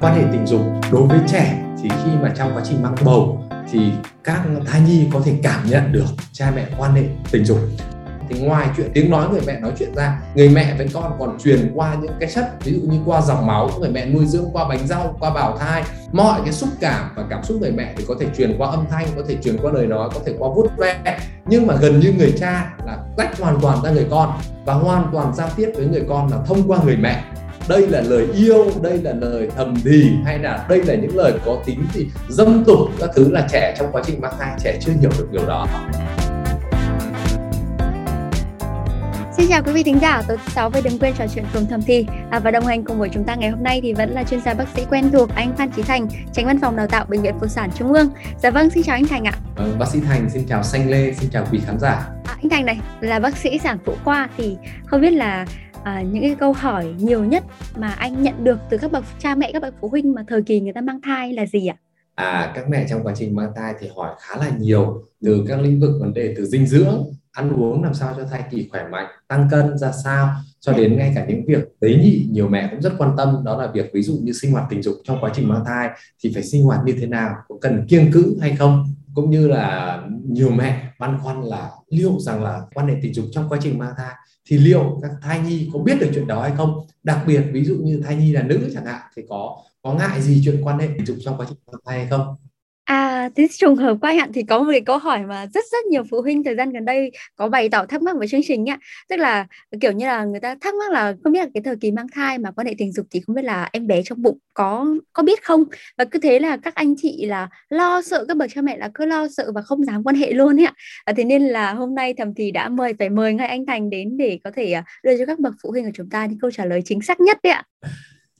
quan hệ tình dục đối với trẻ thì khi mà trong quá trình mang bầu thì các thai nhi có thể cảm nhận được cha mẹ quan hệ tình dục. Thì ngoài chuyện tiếng nói người mẹ nói chuyện ra, người mẹ với con còn truyền qua những cái chất, ví dụ như qua dòng máu, người mẹ nuôi dưỡng, qua bánh rau, qua bào thai, mọi cái xúc cảm và cảm xúc người mẹ thì có thể truyền qua âm thanh, có thể truyền qua lời nói, có thể qua vuốt ve. Nhưng mà gần như người cha là tách hoàn toàn ra người con và hoàn toàn giao tiếp với người con là thông qua người mẹ đây là lời yêu đây là lời thầm thì hay là đây là những lời có tính thì dâm tục các thứ là trẻ trong quá trình mang thai trẻ chưa hiểu được điều đó Xin chào quý vị thính giả, tối thứ sáu với đừng quên trò chuyện cùng thầm thì à, và đồng hành cùng với chúng ta ngày hôm nay thì vẫn là chuyên gia bác sĩ quen thuộc anh Phan Chí Thành, tránh văn phòng đào tạo bệnh viện phụ sản Trung ương. Dạ vâng, xin chào anh Thành ạ. À, bác sĩ Thành xin chào Xanh Lê, xin chào quý khán giả. À, anh Thành này là bác sĩ sản phụ khoa thì không biết là à, những cái câu hỏi nhiều nhất mà anh nhận được từ các bậc cha mẹ các bậc phụ huynh mà thời kỳ người ta mang thai là gì ạ? À, các mẹ trong quá trình mang thai thì hỏi khá là nhiều từ các lĩnh vực vấn đề từ dinh dưỡng ăn uống làm sao cho thai kỳ khỏe mạnh tăng cân ra sao cho đến ngay cả những việc tế nhị nhiều mẹ cũng rất quan tâm đó là việc ví dụ như sinh hoạt tình dục trong quá trình mang thai thì phải sinh hoạt như thế nào có cần kiêng cữ hay không cũng như là nhiều mẹ băn khoăn là liệu rằng là quan hệ tình dục trong quá trình mang thai thì liệu các thai nhi có biết được chuyện đó hay không? Đặc biệt ví dụ như thai nhi là nữ chẳng hạn, thì có có ngại gì chuyện quan hệ tình dục trong quá trình mang thai hay không? À, thế trùng hợp quá hạn thì có một cái câu hỏi mà rất rất nhiều phụ huynh thời gian gần đây có bày tỏ thắc mắc với chương trình nhá. Tức là kiểu như là người ta thắc mắc là không biết là cái thời kỳ mang thai mà quan hệ tình dục thì không biết là em bé trong bụng có có biết không? Và cứ thế là các anh chị là lo sợ các bậc cha mẹ là cứ lo sợ và không dám quan hệ luôn ấy ạ. À, thế nên là hôm nay thầm thì đã mời phải mời ngay anh Thành đến để có thể à, đưa cho các bậc phụ huynh của chúng ta những câu trả lời chính xác nhất đấy ạ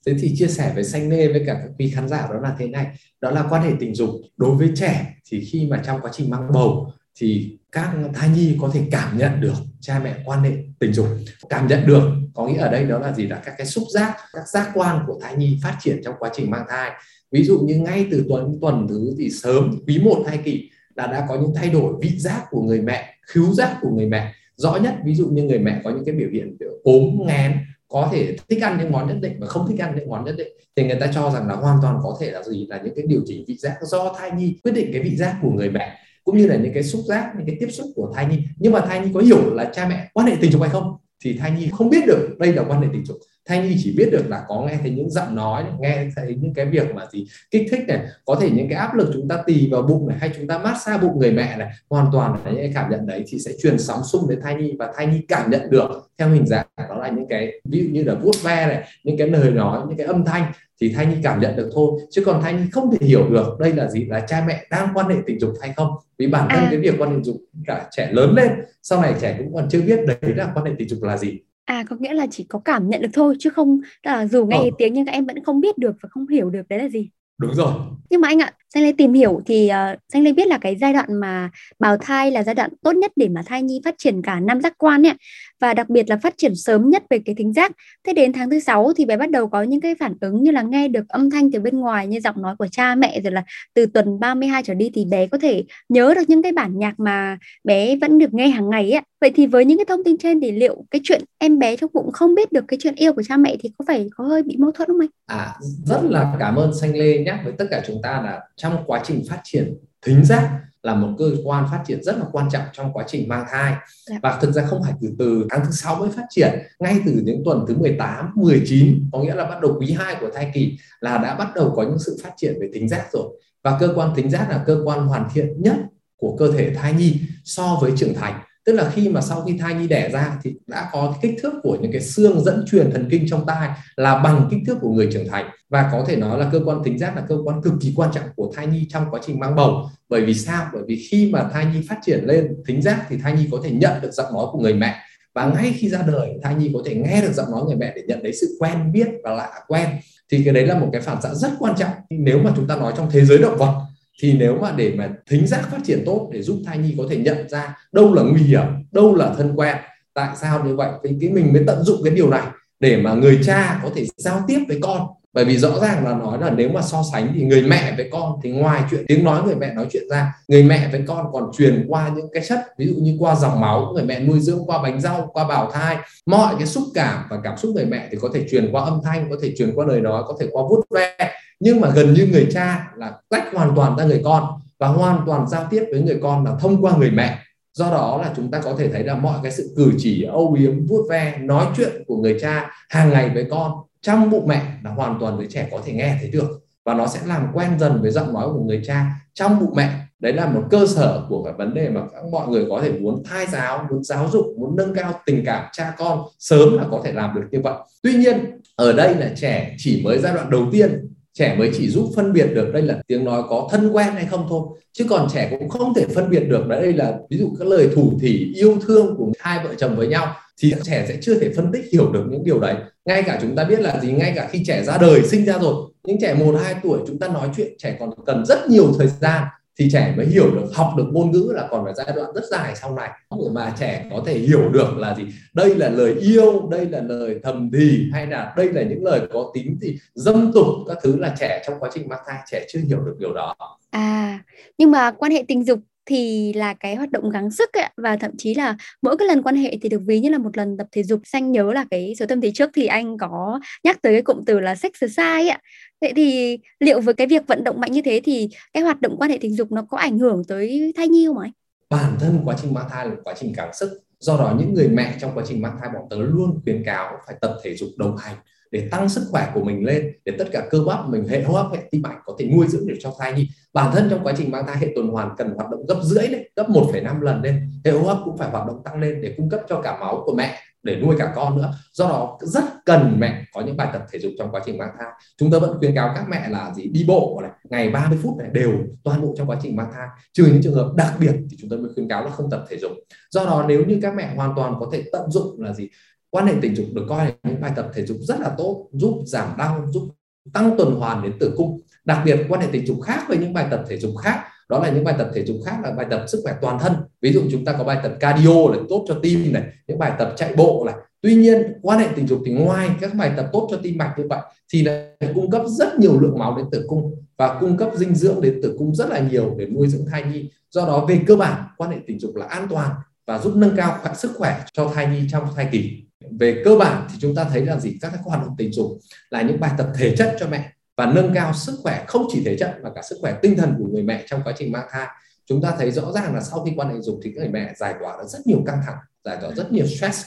thế thì chia sẻ với xanh nê với cả các quý khán giả đó là thế này. Đó là quan hệ tình dục. Đối với trẻ thì khi mà trong quá trình mang bầu thì các thai nhi có thể cảm nhận được cha mẹ quan hệ tình dục. Cảm nhận được, có nghĩa ở đây đó là gì là các cái xúc giác, các giác quan của thai nhi phát triển trong quá trình mang thai. Ví dụ như ngay từ tuần tuần thứ thì sớm, quý một thai kỳ là đã có những thay đổi vị giác của người mẹ, khứu giác của người mẹ. Rõ nhất, ví dụ như người mẹ có những cái biểu hiện ốm, ngén có thể thích ăn những món nhất định và không thích ăn những món nhất định, thì người ta cho rằng là hoàn toàn có thể là gì? Là những cái điều chỉnh vị giác do thai nhi quyết định cái vị giác của người mẹ, cũng như là những cái xúc giác, những cái tiếp xúc của thai nhi. Nhưng mà thai nhi có hiểu là cha mẹ quan hệ tình dục hay không? Thì thai nhi không biết được đây là quan hệ tình dục thai nhi chỉ biết được là có nghe thấy những giọng nói nghe thấy những cái việc mà gì kích thích này có thể những cái áp lực chúng ta tì vào bụng này hay chúng ta mát xa bụng người mẹ này hoàn toàn là những cái cảm nhận đấy thì sẽ truyền sóng xung đến thai nhi và thai nhi cảm nhận được. Theo hình dạng đó là những cái ví dụ như là vuốt ve này những cái lời nói những cái âm thanh thì thai nhi cảm nhận được thôi. Chứ còn thai nhi không thể hiểu được đây là gì là cha mẹ đang quan hệ tình dục hay không. Vì bản thân à. cái việc quan hệ tình dục cả trẻ lớn lên sau này trẻ cũng còn chưa biết đấy là quan hệ tình dục là gì À có nghĩa là chỉ có cảm nhận được thôi chứ không là dù nghe ờ. tiếng nhưng các em vẫn không biết được và không hiểu được đấy là gì. Đúng rồi. Nhưng mà anh ạ, Danh Lê tìm hiểu thì uh, Danh Lê biết là cái giai đoạn mà bào thai là giai đoạn tốt nhất để mà thai nhi phát triển cả năm giác quan ấy và đặc biệt là phát triển sớm nhất về cái thính giác. Thế đến tháng thứ sáu thì bé bắt đầu có những cái phản ứng như là nghe được âm thanh từ bên ngoài như giọng nói của cha mẹ, rồi là từ tuần 32 trở đi thì bé có thể nhớ được những cái bản nhạc mà bé vẫn được nghe hàng ngày ấy. Vậy thì với những cái thông tin trên thì liệu cái chuyện em bé trong bụng không biết được cái chuyện yêu của cha mẹ thì có phải có hơi bị mâu thuẫn không anh? À rất là cảm ơn Xanh Lê nhắc với tất cả chúng ta là trong quá trình phát triển thính giác là một cơ quan phát triển rất là quan trọng trong quá trình mang thai. Dạ. và thực ra không phải từ từ tháng thứ sáu mới phát triển ngay từ những tuần thứ 18, 19 có nghĩa là bắt đầu quý 2 của thai kỳ là đã bắt đầu có những sự phát triển về thính giác rồi. Và cơ quan thính giác là cơ quan hoàn thiện nhất của cơ thể thai nhi so với trưởng thành tức là khi mà sau khi thai nhi đẻ ra thì đã có kích thước của những cái xương dẫn truyền thần kinh trong tai là bằng kích thước của người trưởng thành. Và có thể nói là cơ quan thính giác là cơ quan cực kỳ quan trọng của thai nhi trong quá trình mang bầu. Bởi vì sao? Bởi vì khi mà thai nhi phát triển lên thính giác thì thai nhi có thể nhận được giọng nói của người mẹ. Và ngay khi ra đời, thai nhi có thể nghe được giọng nói người mẹ để nhận thấy sự quen biết và lạ quen. Thì cái đấy là một cái phản xạ rất quan trọng. Nếu mà chúng ta nói trong thế giới động vật thì nếu mà để mà thính giác phát triển tốt để giúp thai nhi có thể nhận ra đâu là nguy hiểm, đâu là thân quen, tại sao như vậy? Thì cái mình mới tận dụng cái điều này để mà người cha có thể giao tiếp với con. Bởi vì rõ ràng là nói là nếu mà so sánh thì người mẹ với con thì ngoài chuyện tiếng nói, người mẹ nói chuyện ra, người mẹ với con còn truyền qua những cái chất, ví dụ như qua dòng máu, người mẹ nuôi dưỡng, qua bánh rau, qua bào thai, mọi cái xúc cảm và cảm xúc người mẹ thì có thể truyền qua âm thanh, có thể truyền qua lời nói, có thể qua vuốt ve nhưng mà gần như người cha là tách hoàn toàn ra người con và hoàn toàn giao tiếp với người con là thông qua người mẹ. Do đó là chúng ta có thể thấy là mọi cái sự cử chỉ, âu yếm, vuốt ve, nói chuyện của người cha hàng ngày với con trong bụng mẹ là hoàn toàn đứa trẻ có thể nghe thấy được. Và nó sẽ làm quen dần với giọng nói của người cha trong bụng mẹ. Đấy là một cơ sở của cái vấn đề mà các mọi người có thể muốn thai giáo, muốn giáo dục, muốn nâng cao tình cảm cha con sớm là có thể làm được như vậy. Tuy nhiên, ở đây là trẻ chỉ mới giai đoạn đầu tiên trẻ mới chỉ giúp phân biệt được đây là tiếng nói có thân quen hay không thôi. Chứ còn trẻ cũng không thể phân biệt được đây là, ví dụ các lời thủ thỉ, yêu thương của hai vợ chồng với nhau, thì trẻ sẽ chưa thể phân tích hiểu được những điều đấy. Ngay cả chúng ta biết là gì, ngay cả khi trẻ ra đời, sinh ra rồi, những trẻ một hai tuổi, chúng ta nói chuyện, trẻ còn cần rất nhiều thời gian thì trẻ mới hiểu được, học được ngôn ngữ là còn phải giai đoạn rất dài sau này. Mà trẻ có thể hiểu được là gì? Đây là lời yêu, đây là lời thầm thì, hay là đây là những lời có tính thì dâm tục, các thứ là trẻ trong quá trình mang thai, trẻ chưa hiểu được điều đó. À nhưng mà quan hệ tình dục thì là cái hoạt động gắng sức ấy, và thậm chí là mỗi cái lần quan hệ thì được ví như là một lần tập thể dục. Xanh nhớ là cái số tâm thế trước thì anh có nhắc tới cái cụm từ là sex exercise ạ. Vậy thì liệu với cái việc vận động mạnh như thế thì cái hoạt động quan hệ tình dục nó có ảnh hưởng tới thai nhi không ạ bản thân quá trình mang thai là quá trình gắng sức. Do đó những người mẹ trong quá trình mang thai bọn tớ luôn khuyến cáo phải tập thể dục đồng hành để tăng sức khỏe của mình lên để tất cả cơ bắp mình hệ hô hấp hệ tim mạch có thể nuôi dưỡng được cho thai nhi. Bản thân trong quá trình mang thai hệ tuần hoàn cần hoạt động gấp rưỡi đấy, gấp 1,5 lần lên. Hệ hô hấp cũng phải hoạt động tăng lên để cung cấp cho cả máu của mẹ để nuôi cả con nữa. Do đó rất cần mẹ có những bài tập thể dục trong quá trình mang thai. Chúng tôi vẫn khuyến cáo các mẹ là gì? Đi bộ này ngày 30 phút này đều toàn bộ trong quá trình mang thai. Trừ những trường hợp đặc biệt thì chúng tôi mới khuyến cáo là không tập thể dục. Do đó nếu như các mẹ hoàn toàn có thể tận dụng là gì? Quan hệ tình dục được coi là những bài tập thể dục rất là tốt, giúp giảm đau, giúp tăng tuần hoàn đến tử cung. Đặc biệt, quan hệ tình dục khác với những bài tập thể dục khác, đó là những bài tập thể dục khác là bài tập sức khỏe toàn thân. Ví dụ chúng ta có bài tập cardio là tốt cho tim này, những bài tập chạy bộ này. Tuy nhiên, quan hệ tình dục thì ngoài các bài tập tốt cho tim mạch như vậy, thì lại cung cấp rất nhiều lượng máu đến tử cung và cung cấp dinh dưỡng đến tử cung rất là nhiều để nuôi dưỡng thai nhi. Do đó, về cơ bản, quan hệ tình dục là an toàn và giúp nâng cao sức khỏe cho thai nhi trong thai kỳ về cơ bản thì chúng ta thấy là gì? Các hoạt động tình dục là những bài tập thể chất cho mẹ và nâng cao sức khỏe, không chỉ thể chất mà cả sức khỏe tinh thần của người mẹ trong quá trình mang thai. Chúng ta thấy rõ ràng là sau khi quan hệ dục thì người mẹ giải tỏa được rất nhiều căng thẳng, giải tỏa rất nhiều stress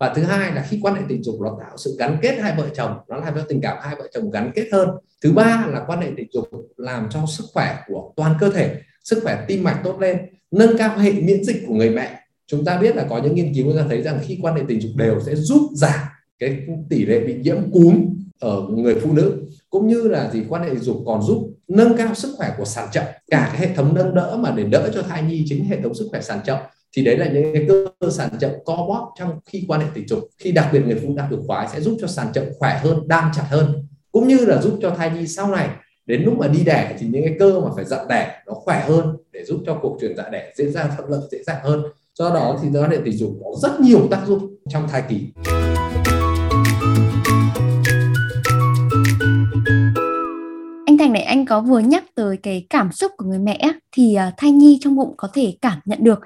và thứ hai là khi quan hệ tình dục nó tạo sự gắn kết hai vợ chồng, nó làm cho tình cảm hai vợ chồng gắn kết hơn. Thứ ba là quan hệ tình dục làm cho sức khỏe của toàn cơ thể, sức khỏe tim mạch tốt lên, nâng cao hệ miễn dịch của người mẹ chúng ta biết là có những nghiên cứu ra thấy rằng khi quan hệ tình dục đều sẽ giúp giảm cái tỷ lệ bị nhiễm cúm ở người phụ nữ, cũng như là gì quan hệ tình dục còn giúp nâng cao sức khỏe của sản chậm. Cả cái hệ thống nâng đỡ mà để đỡ cho thai nhi chính hệ thống sức khỏe sản chậm, thì đấy là những cái cơ sản chậm co bóp trong khi quan hệ tình dục. Khi đặc biệt người phụ nữ đạt được khoái sẽ giúp cho sản chậm khỏe hơn, đan chặt hơn, cũng như là giúp cho thai nhi sau này, đến lúc mà đi đẻ thì những cái cơ mà phải dặn đẻ nó khỏe hơn để giúp cho cuộc truyền dạ đẻ diễn ra thuận lợi, dễ dàng hơn do đó thì quan hệ tình dục có rất nhiều tác dụng trong thai kỳ. Anh Thành này anh có vừa nhắc tới cái cảm xúc của người mẹ thì à, thai nhi trong bụng có thể cảm nhận được.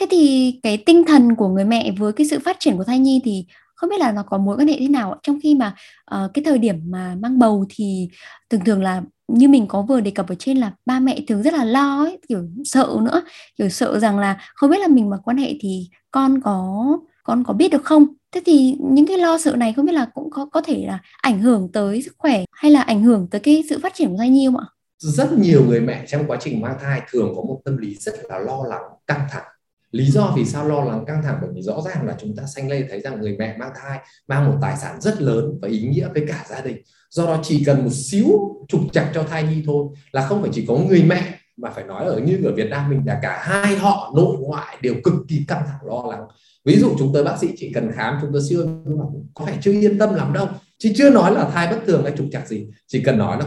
Thế thì cái tinh thần của người mẹ với cái sự phát triển của thai nhi thì không biết là nó có mối quan hệ thế nào trong khi mà uh, cái thời điểm mà mang bầu thì thường thường là như mình có vừa đề cập ở trên là ba mẹ thường rất là lo ấy, kiểu sợ nữa, kiểu sợ rằng là không biết là mình mà quan hệ thì con có con có biết được không? Thế thì những cái lo sợ này không biết là cũng có có thể là ảnh hưởng tới sức khỏe hay là ảnh hưởng tới cái sự phát triển của thai nhi không ạ? Rất nhiều người mẹ trong quá trình mang thai thường có một tâm lý rất là lo lắng, căng thẳng. Lý do vì sao lo lắng, căng thẳng? Bởi vì rõ ràng là chúng ta sanh lây thấy rằng người mẹ mang thai mang một tài sản rất lớn và ý nghĩa với cả gia đình do đó chỉ cần một xíu trục chặt cho thai nhi thôi, là không phải chỉ có người mẹ mà phải nói ở như ở Việt Nam mình là cả hai họ nội ngoại đều cực kỳ căng thẳng lo lắng. Ví dụ chúng tôi bác sĩ chỉ cần khám, chúng tôi siêu nhưng mà có phải chưa yên tâm lắm đâu. Chứ chưa nói là thai bất thường hay trục chặt gì, chỉ cần nói là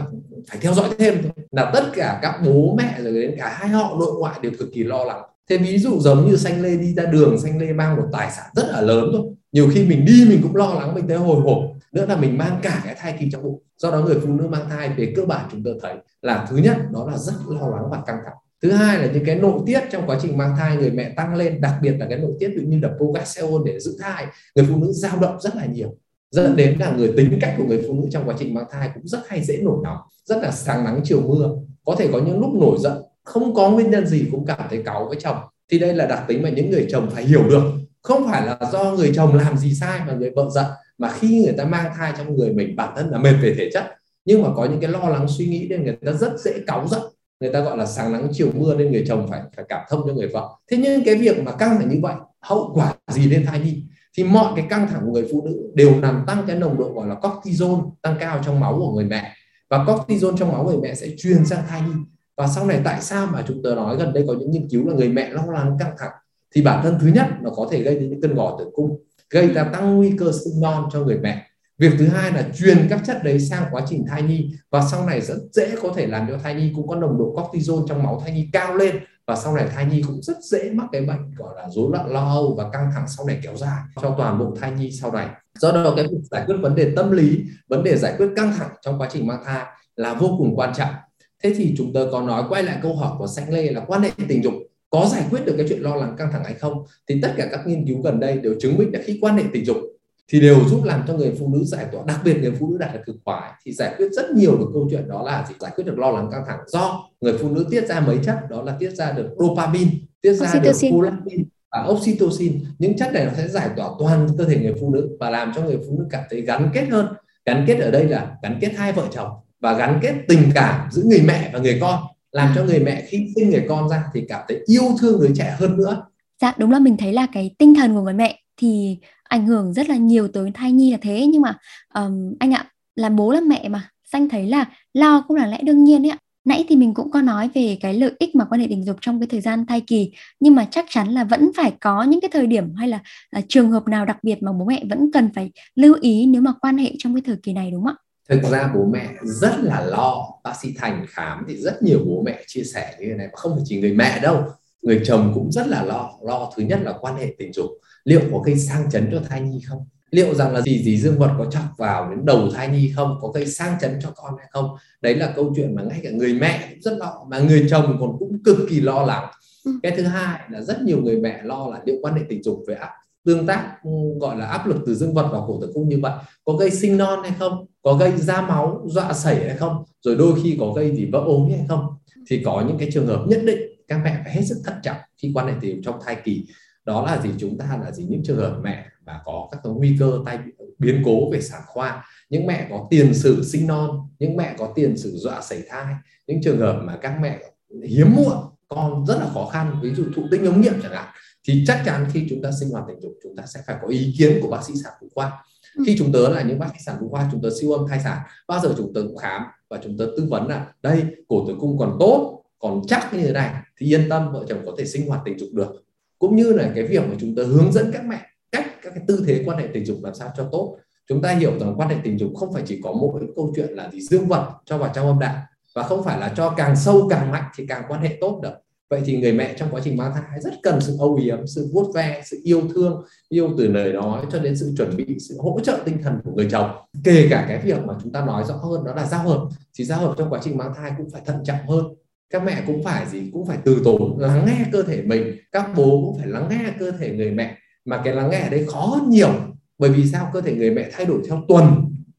phải theo dõi thêm thôi. Là tất cả các bố mẹ rồi đến cả hai họ nội ngoại đều cực kỳ lo lắng thế ví dụ giống như xanh lê đi ra đường xanh lê mang một tài sản rất là lớn thôi. Nhiều khi mình đi mình cũng lo lắng, mình thấy hồi hộp. Nữa là mình mang cả cái thai kỳ trong bụng. Do đó người phụ nữ mang thai về cơ bản chúng tôi thấy là thứ nhất đó là rất lo lắng và căng thẳng. Thứ hai là những cái nội tiết trong quá trình mang thai, người mẹ tăng lên, đặc biệt là cái nội tiết như là progesterone để giữ thai, người phụ nữ dao động rất là nhiều. Dẫn đến là người tính cách của người phụ nữ trong quá trình mang thai cũng rất hay dễ nổi nóng, rất là sáng nắng, chiều mưa. Có thể có những lúc nổi giận không có nguyên nhân gì cũng cảm thấy cáu với chồng. Thì đây là đặc tính mà những người chồng phải hiểu được. Không phải là do người chồng làm gì sai mà người vợ giận, mà khi người ta mang thai trong người mình, bản thân là mệt về thể chất. Nhưng mà có những cái lo lắng, suy nghĩ nên người ta rất dễ cáu giận. Người ta gọi là sáng nắng chiều mưa nên người chồng phải phải cảm thông cho người vợ. Thế nhưng cái việc mà căng thẳng như vậy, hậu quả gì lên thai nhi thì mọi cái căng thẳng của người phụ nữ đều làm tăng cái nồng độ gọi là cortisol tăng cao trong máu của người mẹ. Và cortisol trong máu người mẹ sẽ truyền sang thai nhi và sau này tại sao mà chúng tôi nói gần đây có những nghiên cứu là người mẹ lo lắng căng thẳng? Thì bản thân thứ nhất nó có thể gây đến những cơn gò tử cung, gây ra tăng nguy cơ sinh non cho người mẹ. Việc thứ hai là truyền các chất đấy sang quá trình thai nhi, và sau này rất dễ có thể làm cho thai nhi cũng có nồng độ cortisol trong máu thai nhi cao lên, và sau này thai nhi cũng rất dễ mắc cái bệnh gọi là rối loạn lo âu và căng thẳng sau này kéo dài cho toàn bộ thai nhi sau này. Do đó cái việc giải quyết vấn đề tâm lý, vấn đề giải quyết căng thẳng trong quá trình mang thai là vô cùng quan trọng thế thì chúng tôi có nói quay lại câu hỏi của xanh lê là quan hệ tình dục có giải quyết được cái chuyện lo lắng căng thẳng hay không? Thì tất cả các nghiên cứu gần đây đều chứng minh là khi quan hệ tình dục thì đều giúp làm cho người phụ nữ giải tỏa đặc biệt người phụ nữ đạt được cực khoái thì giải quyết rất nhiều được câu chuyện đó là gì giải quyết được lo lắng căng thẳng. Do người phụ nữ tiết ra mấy chất đó là tiết ra được dopamine tiết ra được prolactin và oxytocin. Những chất này nó sẽ giải tỏa toàn cơ thể người phụ nữ và làm cho người phụ nữ cảm thấy gắn kết hơn. Gắn kết ở đây là gắn kết hai vợ chồng và gắn kết tình cảm giữa người mẹ và người con làm cho người mẹ khi sinh người con ra thì cảm thấy yêu thương đứa trẻ hơn nữa. Dạ đúng là mình thấy là cái tinh thần của người mẹ thì ảnh hưởng rất là nhiều tới thai nhi là thế. Nhưng mà um, anh ạ làm bố làm mẹ mà xanh thấy là lo cũng là lẽ đương nhiên ấy ạ. Nãy thì mình cũng có nói về cái lợi ích mà quan hệ tình dục trong cái thời gian thai kỳ nhưng mà chắc chắn là vẫn phải có những cái thời điểm hay là là trường hợp nào đặc biệt mà bố mẹ vẫn cần phải lưu ý nếu mà quan hệ trong cái thời kỳ này đúng không ạ? Thực ra bố mẹ rất là lo. Bác sĩ thành khám thì rất nhiều bố mẹ chia sẻ như thế này. Không phải chỉ người mẹ đâu người chồng cũng rất là lo. Lo thứ nhất là quan hệ tình dục. Liệu có gây sang chấn cho thai nhi không? Liệu rằng là gì gì dương vật có chọc vào đến đầu thai nhi không? Có gây sang chấn cho con hay không? Đấy là câu chuyện mà ngay cả người mẹ cũng rất lo. Mà người chồng còn cũng cực kỳ lo lắng. Ừ. cái thứ hai là rất nhiều người mẹ lo là liệu quan hệ tình dục với áp tương tác ừ, gọi là áp lực từ dương vật vào cổ tử cung như vậy có gây sinh non hay không có gây ra máu, dọa sẩy hay không? Rồi đôi khi có gây gì, vỡ ốm hay không? Thì có những cái trường hợp nhất định các mẹ phải hết sức thận trọng khi quan hệ tình dục trong thai kỳ. Đó là gì? Chúng ta là gì? Những trường hợp mẹ mà có các cái nguy cơ tai biến cố về sản khoa, những mẹ có tiền sử sinh non, những mẹ có tiền sử dọa sảy thai, những trường hợp mà các mẹ hiếm muộn con rất là khó khăn, ví dụ thụ tinh ống nghiệm chẳng hạn, thì chắc chắn khi chúng ta sinh hoạt tình dục, chúng ta sẽ phải có ý kiến của bác sĩ sản phụ khoa khi chúng tớ là những bác sĩ sản phụ khoa, chúng tớ siêu âm thai sản, bao giờ chúng tớ cũng khám và chúng tớ tư vấn là, đây, cổ tử cung còn tốt, còn chắc như thế này, thì yên tâm, vợ chồng có thể sinh hoạt tình dục được. Cũng như là cái việc mà chúng ta hướng dẫn các mẹ cách các cái tư thế quan hệ tình dục làm sao cho tốt. Chúng ta hiểu rằng quan hệ tình dục không phải chỉ có mỗi câu chuyện là gì dương vật cho vào trong âm đạo, và không phải là cho càng sâu càng mạnh thì càng quan hệ tốt được vậy thì người mẹ trong quá trình mang thai rất cần sự âu yếm, sự vuốt ve, sự yêu thương, yêu từ lời nói cho đến sự chuẩn bị, sự hỗ trợ tinh thần của người chồng. Kể cả cái việc mà chúng ta nói rõ hơn, đó là giao hợp, thì giao hợp trong quá trình mang thai cũng phải thận trọng hơn. Các mẹ cũng phải gì? Cũng phải từ tốn, lắng nghe cơ thể mình. Các bố cũng phải lắng nghe cơ thể người mẹ. Mà cái lắng nghe ở đây khó hơn nhiều, bởi vì sao? Cơ thể người mẹ thay đổi theo tuần.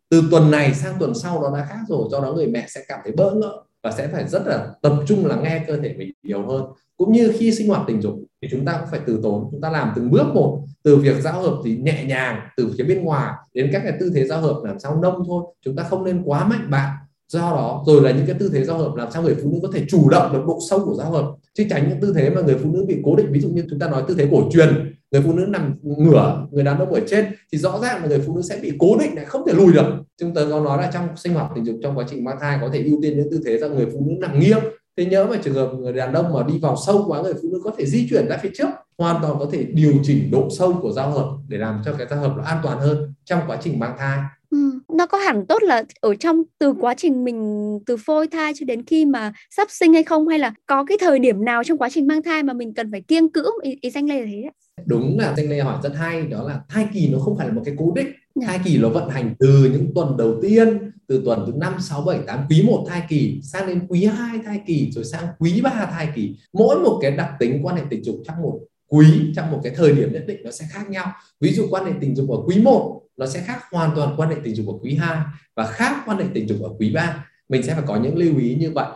Từ tuần này sang tuần sau nó đã khác rồi, do đó người mẹ sẽ cảm thấy bỡ ngỡ và sẽ phải rất là tập trung lắng nghe cơ thể mình nhiều hơn. Cũng như khi sinh hoạt tình dục thì chúng ta cũng phải từ tốn, chúng ta làm từng bước một. Từ việc giao hợp thì nhẹ nhàng, từ phía bên ngoài đến các cái tư thế giao hợp làm sao nông thôi. Chúng ta không nên quá mạnh bạo do đó, rồi là những cái tư thế giao hợp làm sao người phụ nữ có thể chủ động được độ sâu của giao hợp. Chứ tránh những tư thế mà người phụ nữ bị cố định. Ví dụ như chúng ta nói tư thế cổ truyền người phụ nữ nằm ngửa người đàn ông ở trên thì rõ ràng là người phụ nữ sẽ bị cố định lại không thể lùi được. Chúng ta có nói là trong sinh hoạt tình dục trong quá trình mang thai có thể ưu tiên những tư thế ra người phụ nữ nằm nghiêng. Thế nhớ mà trường hợp người đàn ông mà đi vào sâu quá người phụ nữ có thể di chuyển ra phía trước hoàn toàn có thể điều chỉnh độ sâu của giao hợp để làm cho cái giao hợp nó an toàn hơn trong quá trình mang thai. Ừ, nó có hẳn tốt là ở trong từ quá trình mình từ phôi thai cho đến khi mà sắp sinh hay không hay là có cái thời điểm nào trong quá trình mang thai mà mình cần phải kiêng cữ ý, ý danh lê là thế đúng là danh lê hỏi rất hay đó là thai kỳ nó không phải là một cái cố định dạ. thai kỳ nó vận hành từ những tuần đầu tiên từ tuần thứ năm sáu bảy tám quý một thai kỳ sang đến quý 2 thai kỳ rồi sang quý 3 thai kỳ. Mỗi một cái đặc tính quan hệ tình dục trong một quý trong một cái thời điểm nhất định nó sẽ khác nhau. Ví dụ quan hệ tình dục ở quý 1 nó sẽ khác hoàn toàn quan hệ tình dục ở quý 2 và khác quan hệ tình dục ở quý 3 mình sẽ phải có những lưu ý như vậy.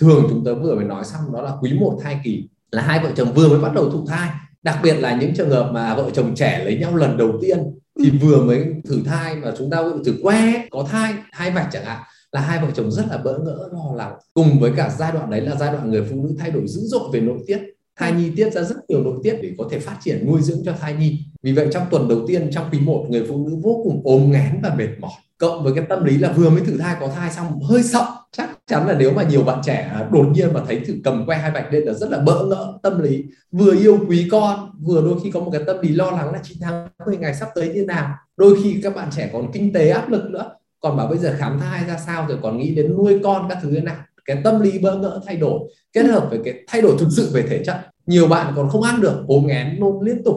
Thường chúng ta vừa mới nói xong đó là quý 1 thai kỳ là hai vợ chồng vừa mới bắt đầu thụ thai đặc biệt là những trường hợp mà vợ chồng trẻ lấy nhau lần đầu tiên thì ừ. vừa mới thử thai và chúng ta thử que có thai hai vạch chẳng hạn là hai vợ chồng rất là bỡ ngỡ lo lắng. Cùng với cả giai đoạn đấy là giai đoạn người phụ nữ thay đổi dữ dội về nội tiết. Thai nhi tiết ra rất nhiều nội tiết để có thể phát triển nuôi dưỡng cho thai nhi. Vì vậy trong tuần đầu tiên trong quý một người phụ nữ vô cùng ốm ngén và mệt mỏi cộng với cái tâm lý là vừa mới thử thai có thai xong, hơi sợ. Chắc chắn là nếu mà nhiều bạn trẻ à, đột nhiên mà thấy thử cầm que hai bạch lên là rất là bỡ ngỡ, tâm lý. Vừa yêu quý con, vừa đôi khi có một cái tâm lý lo lắng là chín tháng 10 ngày sắp tới như nào. Đôi khi các bạn trẻ còn kinh tế áp lực nữa. Còn bảo bây giờ khám thai ra sao rồi còn nghĩ đến nuôi con các thứ thế nào. Cái tâm lý bỡ ngỡ thay đổi, kết hợp với cái thay đổi thực sự về thể chất. Nhiều bạn còn không ăn được, ốm nghén, nôn liên tục.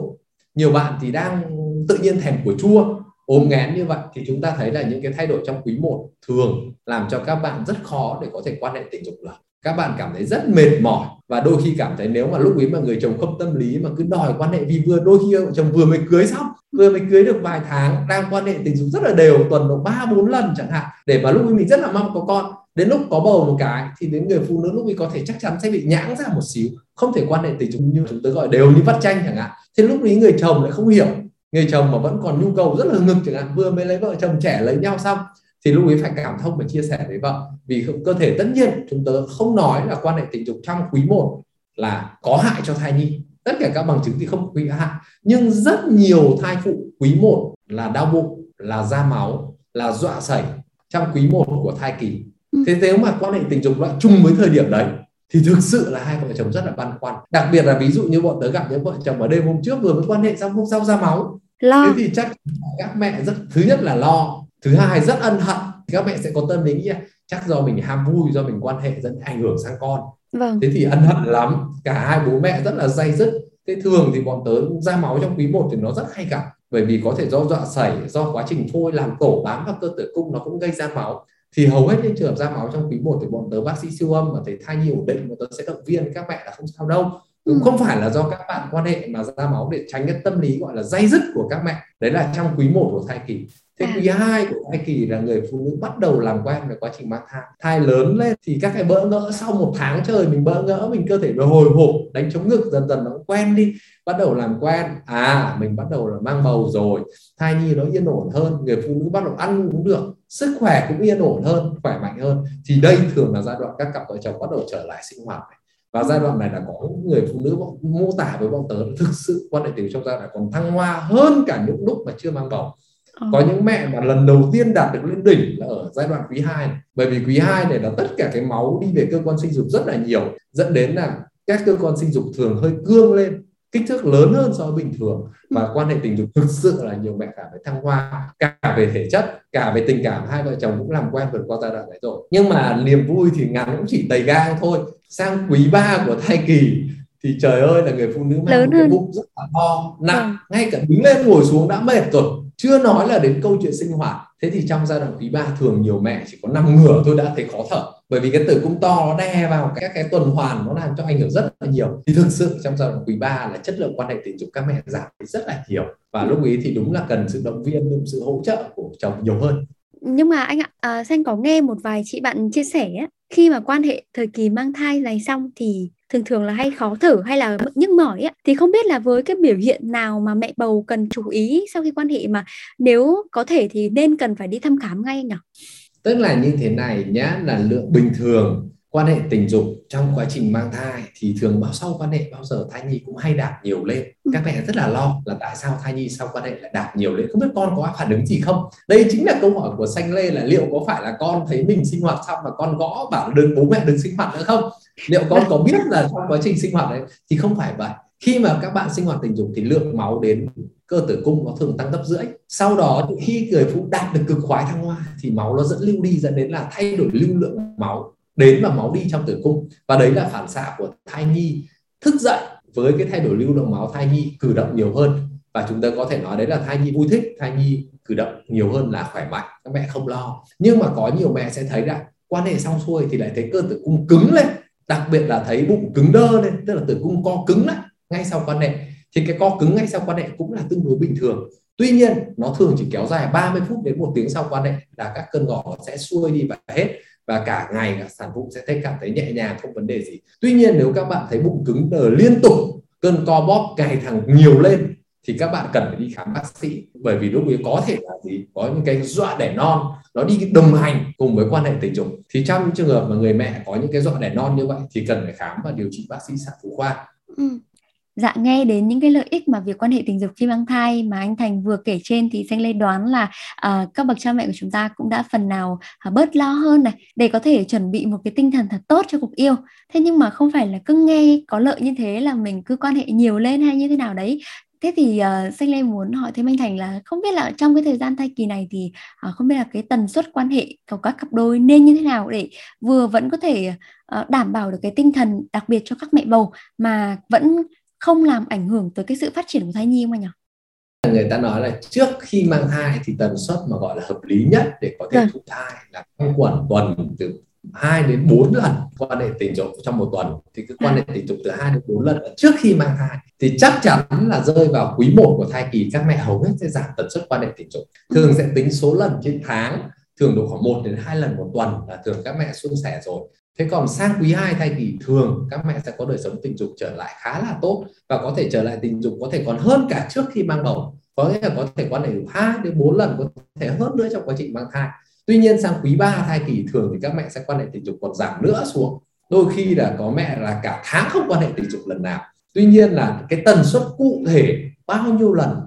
Nhiều bạn thì đang tự nhiên thèm của chua ốm nghén như vậy thì chúng ta thấy là những cái thay đổi trong quý 1 thường làm cho các bạn rất khó để có thể quan hệ tình dục được. Các bạn cảm thấy rất mệt mỏi và đôi khi cảm thấy nếu mà lúc ấy mà người chồng không tâm lý mà cứ đòi quan hệ vì vừa, đôi khi vợ chồng vừa mới cưới xong, vừa mới cưới được vài tháng, đang quan hệ tình dục rất là đều, tuần độ ba, bốn lần chẳng hạn, để mà lúc ấy mình rất là mong có con. Đến lúc có bầu một cái thì đến người phụ nữ lúc ấy có thể chắc chắn sẽ bị nhãng ra một xíu, không thể quan hệ tình dục như chúng tôi gọi đều như vắt chanh chẳng hạn. Thì lúc ấy người chồng lại không hiểu người chồng mà vẫn còn nhu cầu rất là ngực chẳng hạn vừa mới lấy vợ chồng trẻ lấy nhau xong thì lúc ấy phải cảm thông và chia sẻ với vợ. Vì cơ thể tất nhiên chúng tớ không nói là quan hệ tình dục trong quý 1 là có hại cho thai nhi. Tất cả các bằng chứng thì không có hại. Nhưng rất nhiều thai phụ quý 1 là đau bụng là da máu là dọa sẩy trong quý 1 của thai kỳ ừ. thế nếu mà quan hệ tình dục lại chung với thời điểm đấy thì thực sự là hai vợ chồng rất là băn khoăn. Đặc biệt là ví dụ như bọn tớ gặp những vợ chồng ở đêm hôm trước vừa mới quan hệ xong hôm sau ra máu. Lo. thế thì chắc các mẹ rất thứ nhất là lo thứ hai rất ân hận. Các mẹ sẽ có tâm lý nghĩ chắc do mình ham vui do mình quan hệ dẫn ảnh hưởng sang con. Vâng. thế thì ân hận lắm. Cả hai bố mẹ rất là dây dứt. Thế thường thì bọn tớ ra máu trong quý 1 thì nó rất hay gặp. Bởi vì có thể do dọa sẩy do quá trình phôi làm tổ bám vào cơ tử cung nó cũng gây ra máu thì hầu hết những trường hợp ra máu trong quý 1 thì bọn tớ bác sĩ siêu âm mà thấy thai nhi ổn định bọn tớ sẽ động viên các mẹ là không sao đâu. Cũng ừ. không phải là do các bạn quan hệ mà ra máu để tránh cái tâm lý gọi là dây dứt của các mẹ. Đấy là trong quý 1 của thai kỳ. Thế à. quý 2 của thai kỳ là người phụ nữ bắt đầu làm quen với quá trình mang thai. Thai lớn lên thì các cái bỡ ngỡ sau một tháng trời mình bỡ ngỡ mình cơ thể nó hồi hộp đánh chống ngực dần dần nó quen đi bắt đầu làm quen. À mình bắt đầu là mang bầu rồi thai nhi nó yên ổn hơn người phụ nữ bắt đầu ăn uống được sức khỏe cũng yên ổn hơn khỏe mạnh hơn thì đây thường là giai đoạn các cặp vợ chồng bắt đầu trở lại sinh hoạt này và giai đoạn này là có người phụ nữ mô tả với bọn tớ thực sự quan hệ tình trong giai đoạn còn thăng hoa hơn cả những lúc mà chưa mang bầu ờ. có những mẹ mà lần đầu tiên đạt được lên đỉnh là ở giai đoạn quý 2 này. bởi vì quý 2 này là tất cả cái máu đi về cơ quan sinh dục rất là nhiều dẫn đến là các cơ quan sinh dục thường hơi cương lên kích thước lớn hơn so với bình thường. Và quan hệ tình dục thực sự là nhiều mẹ cảm thấy thăng hoa cả về thể chất cả về tình cảm hai vợ chồng cũng làm quen vượt qua giai đoạn đấy rồi. Nhưng mà niềm vui thì ngắn cũng chỉ đầy gang thôi. Sang quý 3 của thai kỳ thì trời ơi là người phụ nữ mang Lớn một cái bụng rất là to nặng. Ừ. ngay cả đứng lên ngồi xuống đã mệt rồi chưa nói là đến câu chuyện sinh hoạt thế thì trong giai đoạn quý 3 thường nhiều mẹ chỉ có năm ngửa thôi đã thấy khó thở. Bởi vì cái tử cung to nó đè vào các cái tuần hoàn nó làm cho ảnh hưởng rất là nhiều. Thì thực sự trong giai đoạn quý 3 là chất lượng quan hệ tình dục các mẹ giảm rất là nhiều. Và lúc ấy thì đúng là cần sự động viên sự hỗ trợ của chồng nhiều hơn. Nhưng mà anh ạ ờ, à, xanh có nghe một vài chị bạn chia sẻ khi mà quan hệ thời kỳ mang thai này xong thì thường thường là hay khó thở hay là nhức mỏi ấy, thì không biết là với cái biểu hiện nào mà mẹ bầu cần chú ý sau khi quan hệ mà nếu có thể thì nên cần phải đi thăm khám ngay nhỉ? Tức là như thế này nhá là lượng bình thường quan hệ tình dục trong quá trình mang thai thì thường bao sau quan hệ bao giờ thai nhi cũng hay đạt nhiều lên. Ừ. các mẹ rất là lo là tại sao thai nhi sau quan hệ lại đạt nhiều lên. Không biết con có phản ứng gì không? Đây chính là câu hỏi của xanh lê là liệu có phải là con thấy mình sinh hoạt xong và con gõ bảo đừng bố mẹ đừng sinh hoạt nữa không? Liệu con có biết là trong quá trình sinh hoạt đấy? Thì không phải vậy. Khi mà các bạn sinh hoạt tình dục thì lượng máu đến cơ tử cung nó thường tăng gấp rưỡi. Sau đó khi người phụ đạt được cực khoái thăng hoa thì máu nó dẫn lưu đi dẫn đến là thay đổi lưu lượng máu đến và máu đi trong tử cung. Và đấy là phản xạ của thai nhi. Thức dậy với cái thay đổi lưu lượng máu thai nhi cử động nhiều hơn. Và chúng ta có thể nói đấy là thai nhi vui thích, thai nhi cử động nhiều hơn là khỏe mạnh. Các mẹ không lo. Nhưng mà có nhiều mẹ sẽ thấy là quan hệ xong xuôi thì lại thấy cơ tử cung cứng lên. Đặc biệt là thấy bụng cứng đơ lên, tức là tử cung co cứng lại ngay sau quan hệ. Thì cái co cứng ngay sau quan hệ cũng là tương đối bình thường. Tuy nhiên, nó thường chỉ kéo dài 30 phút đến một tiếng sau quan hệ là các cơn gò sẽ xuôi đi và hết và cả ngày cả sản phụ sẽ thấy cảm thấy nhẹ nhàng, không vấn đề gì. Tuy nhiên nếu các bạn thấy bụng cứng đờ liên tục, cơn co bóp ngày càng nhiều lên, thì các bạn cần phải đi khám bác sĩ. Bởi vì lúc ấy có thể là gì? Có những cái dọa đẻ non, nó đi đồng hành cùng với quan hệ tình dục. Thì trong những trường hợp mà người mẹ có những cái dọa đẻ non như vậy, thì cần phải khám và điều trị bác sĩ sản phụ khoa. Ừ. Dạ nghe đến những cái lợi ích mà việc quan hệ tình dục khi mang thai mà anh Thành vừa kể trên thì Xanh Lê đoán là uh, các bậc cha mẹ của chúng ta cũng đã phần nào uh, bớt lo hơn này để có thể chuẩn bị một cái tinh thần thật tốt cho cuộc yêu. Thế nhưng mà không phải là cứ nghe có lợi như thế là mình cứ quan hệ nhiều lên hay như thế nào đấy thế thì uh, xanh lê muốn hỏi thêm anh thành là không biết là trong cái thời gian thai kỳ này thì uh, không biết là cái tần suất quan hệ của các cặp đôi nên như thế nào để vừa vẫn có thể uh, đảm bảo được cái tinh thần đặc biệt cho các mẹ bầu mà vẫn không làm ảnh hưởng tới cái sự phát triển của thai nhi không anh nhỉ? người ta nói là trước khi mang thai thì tần suất mà gọi là hợp lý nhất để có thể thụ thai là quanh quẩn tuần từ 2 đến 4 lần. Quan hệ tình dục trong một tuần thì cái quan hệ tình dục từ 2 đến 4 lần. Trước khi mang thai thì chắc chắn là rơi vào quý 1 của thai kỳ các mẹ hầu hết sẽ giảm tần suất quan hệ tình dục. Thường sẽ tính số lần trên tháng thường độ khoảng 1 đến 2 lần một tuần là thường các mẹ suôn sẻ rồi thế còn sang quý 2 thai kỳ, thường các mẹ sẽ có đời sống tình dục trở lại khá là tốt và có thể trở lại tình dục có thể còn hơn cả trước khi mang bầu. Có nghĩa là có thể quan hệ 2 đến 4 lần, có thể hơn nữa trong quá trình mang thai. Tuy nhiên sang quý 3 thai kỳ, thường thì các mẹ sẽ quan hệ tình dục còn giảm nữa xuống. Đôi khi là có mẹ là cả tháng không quan hệ tình dục lần nào. Tuy nhiên là cái tần suất cụ thể bao nhiêu lần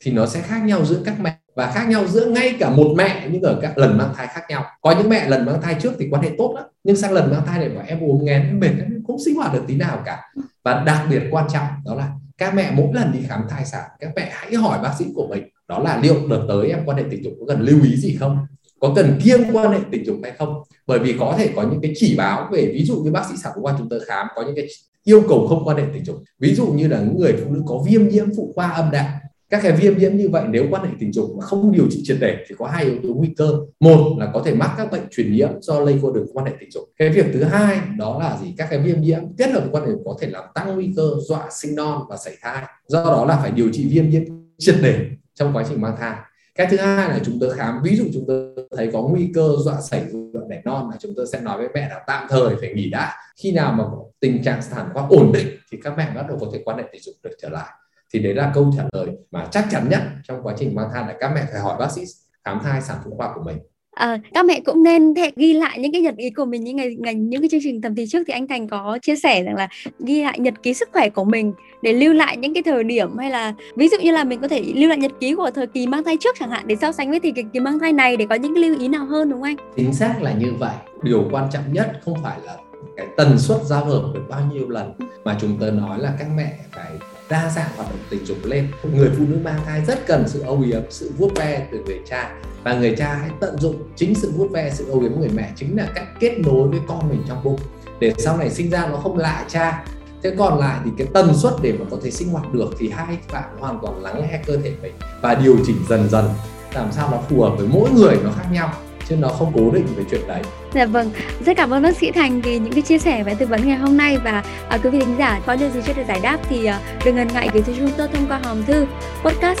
thì nó sẽ khác nhau giữa các mẹ và khác nhau giữa ngay cả một mẹ, nhưng ở các lần mang thai khác nhau. Có những mẹ lần mang thai trước thì quan hệ tốt lắm, nhưng sang lần mang thai này bảo em ốm nghén, em mệt, em không sinh hoạt được tí nào cả. Và đặc biệt quan trọng đó là các mẹ mỗi lần đi khám thai sản các mẹ hãy hỏi bác sĩ của mình, đó là liệu đợt tới em quan hệ tình dục có cần lưu ý gì không? Có cần kiêng quan hệ tình dục hay không? Bởi vì có thể có những cái chỉ báo về, ví dụ như bác sĩ sản phụ khoa chúng tôi khám, có những cái yêu cầu không quan hệ tình dục. Ví dụ như là những người phụ nữ có viêm nhiễm phụ khoa âm đạo các cái viêm nhiễm như vậy nếu quan hệ tình dục mà không điều trị triệt để thì có hai yếu tố nguy cơ. Một là có thể mắc các bệnh truyền nhiễm do lây qua đường quan hệ tình dục. Cái việc thứ hai đó là gì? Các cái viêm nhiễm kết hợp quan hệ có thể làm tăng nguy cơ dọa sinh non và sảy thai. Do đó là phải điều trị viêm nhiễm triệt để trong quá trình mang thai. Cái thứ hai là chúng tôi khám, ví dụ chúng tôi thấy có nguy cơ dọa sảy dọa đẻ non là chúng tôi sẽ nói với mẹ là tạm thời phải nghỉ đã. Khi nào mà tình trạng sản khoa ổn định thì các mẹ bắt đầu có thể quan hệ tình dục được trở lại thì đấy là câu trả lời mà chắc chắn nhất trong quá trình mang thai là các mẹ phải hỏi bác sĩ khám thai sản phụ khoa của mình À, các mẹ cũng nên thể ghi lại những cái nhật ký của mình những ngày, ngày những cái chương trình tầm thì trước thì anh Thành có chia sẻ rằng là ghi lại nhật ký sức khỏe của mình để lưu lại những cái thời điểm hay là ví dụ như là mình có thể lưu lại nhật ký của thời kỳ mang thai trước chẳng hạn để so sánh với thì kỳ mang thai này để có những cái lưu ý nào hơn đúng không anh? Chính xác là như vậy. Điều quan trọng nhất không phải là cái tần suất giao hợp được bao nhiêu lần mà chúng tôi nói là các mẹ phải đa dạng hoạt động tình dục lên. Người phụ nữ mang thai rất cần sự âu yếm, sự vuốt ve từ người cha. Và người cha hãy tận dụng chính sự vuốt ve, sự âu yếm của người mẹ chính là cách kết nối với con mình trong bụng. Để sau này sinh ra nó không lạ cha. Thế còn lại thì cái tần suất để mà có thể sinh hoạt được thì hai bạn hoàn toàn lắng nghe cơ thể mình và điều chỉnh dần dần. Làm sao nó phù hợp với mỗi người nó khác nhau chứ nó không cố định về chuyện đấy. Dạ vâng, rất cảm ơn bác sĩ Thành vì những cái chia sẻ và tư vấn ngày hôm nay và à, quý vị khán giả có điều gì chưa được giải đáp thì à, đừng ngần ngại gửi cho chúng tôi thông qua hòm thư podcast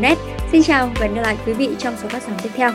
net Xin chào và hẹn gặp lại quý vị trong số phát sóng tiếp theo.